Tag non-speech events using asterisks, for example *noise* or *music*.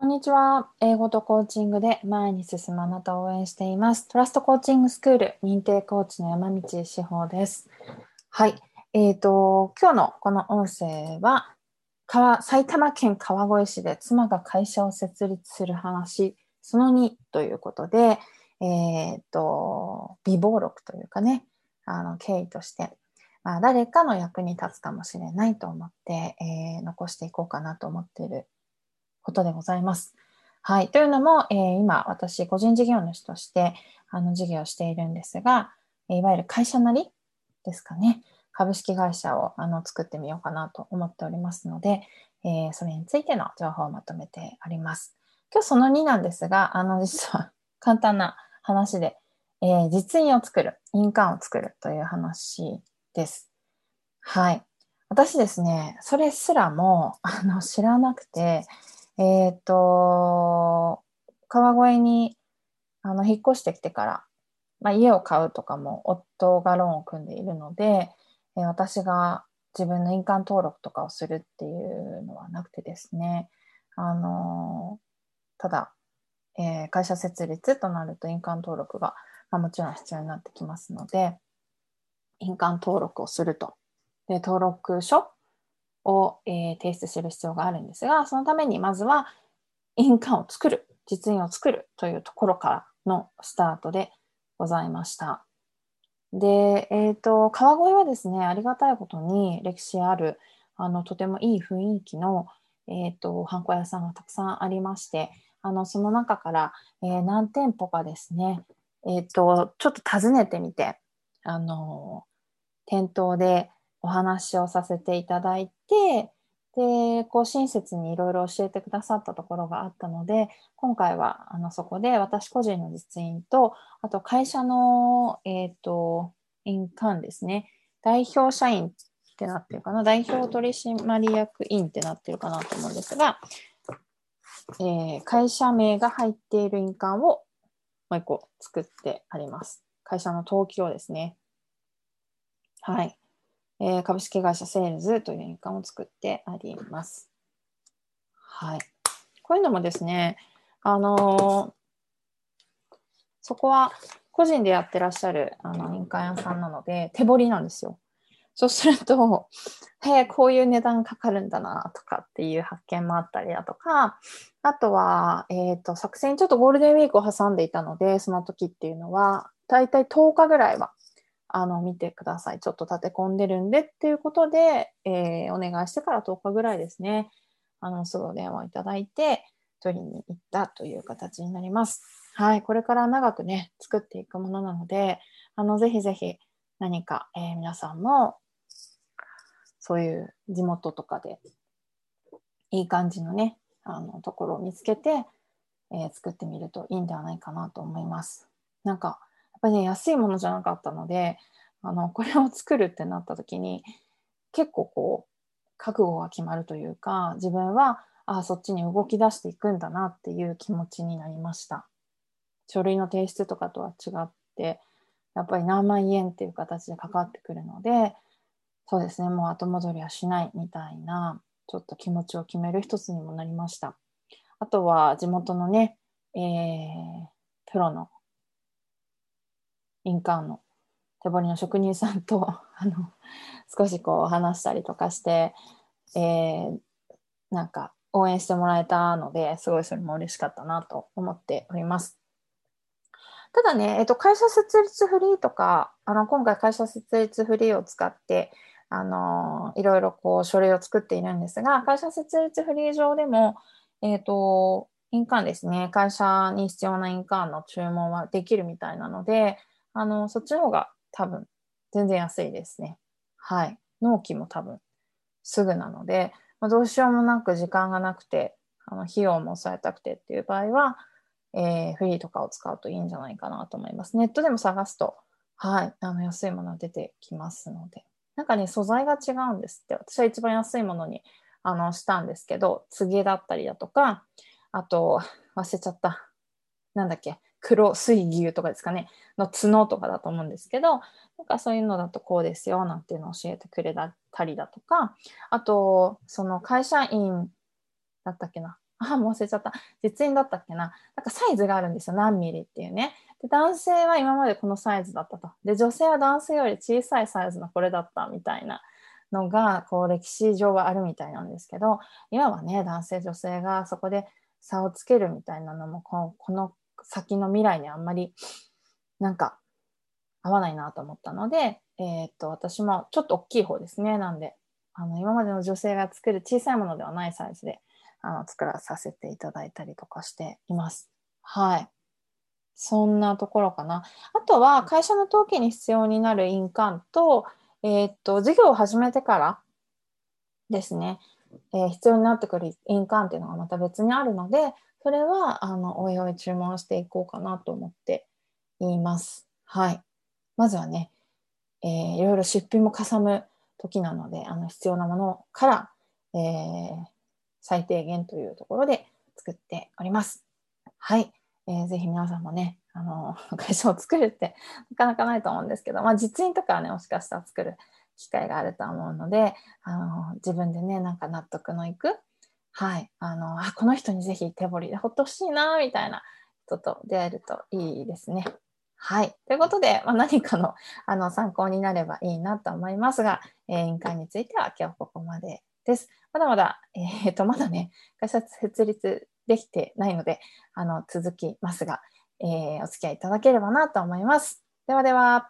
こんにちは。英語とコーチングで前に進むあなたを応援しています。トラストコーチングスクール認定コーチの山道志保です。はい。えっ、ー、と、今日のこの音声は、埼玉県川越市で妻が会社を設立する話、その2ということで、えっ、ー、と、微暴録というかね、あの、経緯として、まあ、誰かの役に立つかもしれないと思って、えー、残していこうかなと思っていることでございます。はい。というのも、えー、今、私、個人事業主として、あの、事業をしているんですが、いわゆる会社なりですかね。株式会社をあの作ってみようかなと思っておりますので、えー、それについての情報をまとめてあります。今日その2なんですが、あの、実は簡単な話で、えー、実印を作る、印鑑を作るという話です。はい。私ですね、それすらもあの知らなくて、えっ、ー、と、川越にあの引っ越してきてから、まあ、家を買うとかも夫がローンを組んでいるので、えー、私が自分の印鑑登録とかをするっていうのはなくてですね、あのただ、えー、会社設立となると印鑑登録が、まあ、もちろん必要になってきますので、印鑑登録をすると。で、登録書を、えー、提出する必要があるんですが、そのためにまずは印鑑を作る、実印を作るというところからのスタートでございました。で、えっ、ー、と、川越はですね、ありがたいことに歴史ある、あの、とてもいい雰囲気の、えっ、と、ハンコ屋さんがたくさんありまして、あの、その中から、えー、何店舗かですね、えっ、と、ちょっと訪ねてみて、あの、店頭でお話をさせていただいて、で、こう親切にいろいろ教えてくださったところがあったので、今回はあのそこで私個人の実印と、あと会社の、えっ、ー、と、印鑑ですね。代表社員ってなってるかな？代表取締役員ってなってるかなと思うんですが、えー、会社名が入っている印鑑をもう一個作ってあります。会社の登記をですね。はい。えー、株式会社セールズという印鑑を作ってあります。はい。こういうのもですね、あのー、そこは個人でやってらっしゃるあの印鑑屋さんなので、手彫りなんですよ。そうすると、*laughs* へえ、こういう値段かかるんだなとかっていう発見もあったりだとか、あとは、えっ、ー、と、作戦ちょっとゴールデンウィークを挟んでいたので、その時っていうのは、だいたい10日ぐらいはあの、見てください。ちょっと立て込んでるんでっていうことで、えー、お願いしてから10日ぐらいですね、あの、すぐお電話いただいて、取りに行ったという形になります。はい。これから長くね、作っていくものなので、あの、ぜひぜひ何か、えー、皆さんも、そういう地元とかで、いい感じのね、あの、ところを見つけて、えー、作ってみるといいんではないかなと思います。なんか、ぱりね、安いものじゃなかったので、あの、これを作るってなった時に、結構こう、覚悟が決まるというか、自分は、あそっちに動き出していくんだなっていう気持ちになりました。書類の提出とかとは違って、やっぱり何万円っていう形でかかってくるので、そうですね、もう後戻りはしないみたいな、ちょっと気持ちを決める一つにもなりました。あとは地元のね、えー、プロの印鑑の手彫りの職人さんと *laughs* あの少しこう話したりとかして、えー、なんか応援してもらえたのですごいそれも嬉しかったなと思っております。ただね、えっと、会社設立フリーとか、あの、今回会社設立フリーを使って、あの、いろいろこう書類を作っているんですが、会社設立フリー上でも、えっと、印鑑ですね、会社に必要な印鑑の注文はできるみたいなので、あの、そっちの方が多分全然安いですね。はい。納期も多分すぐなので、まあ、どうしようもなく時間がなくて、あの費用も抑えたくてっていう場合は、えー、フリーとかを使うといいんじゃないかなと思います。ネットでも探すと、はい、あの安いもの出てきますので。なんかね、素材が違うんですって。私は一番安いものにあのしたんですけど、つげだったりだとか、あと、忘れちゃった。なんだっけ、黒水牛とかですかね、の角とかだと思うんですけど、なんかそういうのだとこうですよなんていうのを教えてくれたりだとか、あと、その会社員だったっけな、あ、もう忘れちゃった。実印だったっけな。なんかサイズがあるんですよ。何ミリっていうね。で男性は今までこのサイズだったと。で、女性は男性より小さいサイズのこれだったみたいなのが、こう歴史上はあるみたいなんですけど、今はね、男性、女性がそこで差をつけるみたいなのも、この先の未来にあんまり、なんか、合わないなと思ったので、えー、っと、私もちょっと大きい方ですね。なんで、あの、今までの女性が作る小さいものではないサイズで、あの、作らさせていただいたりとかしています。はい。そんなところかな。あとは、会社の登記に必要になる印鑑と、えー、っと、事業を始めてからですね、えー、必要になってくる印鑑っていうのがまた別にあるので、それは、あの、おいおい注文していこうかなと思っています。はい。まずはね、えー、いろいろ出費もかさむ時なので、あの必要なものから、えー、最低限というところで作っております。はい。えー、ぜひ皆さんもね、あの、*laughs* 会社を作るってなかなかないと思うんですけど、まあ実印とかはね、もしかしたら作る機会があると思うので、あの、自分でね、なんか納得のいく、はい、あの、あ、この人にぜひ手彫りでほっとほしいな、みたいな人と出会えるといいですね。はい。ということで、まあ、何かのあの参考になればいいなと思いますが、えー、委員会については今日ここまでです。まだまだ、えっ、ー、と、まだね、会社設立できてないので、あの、続きますが、えー、お付き合いいただければなと思います。ではでは。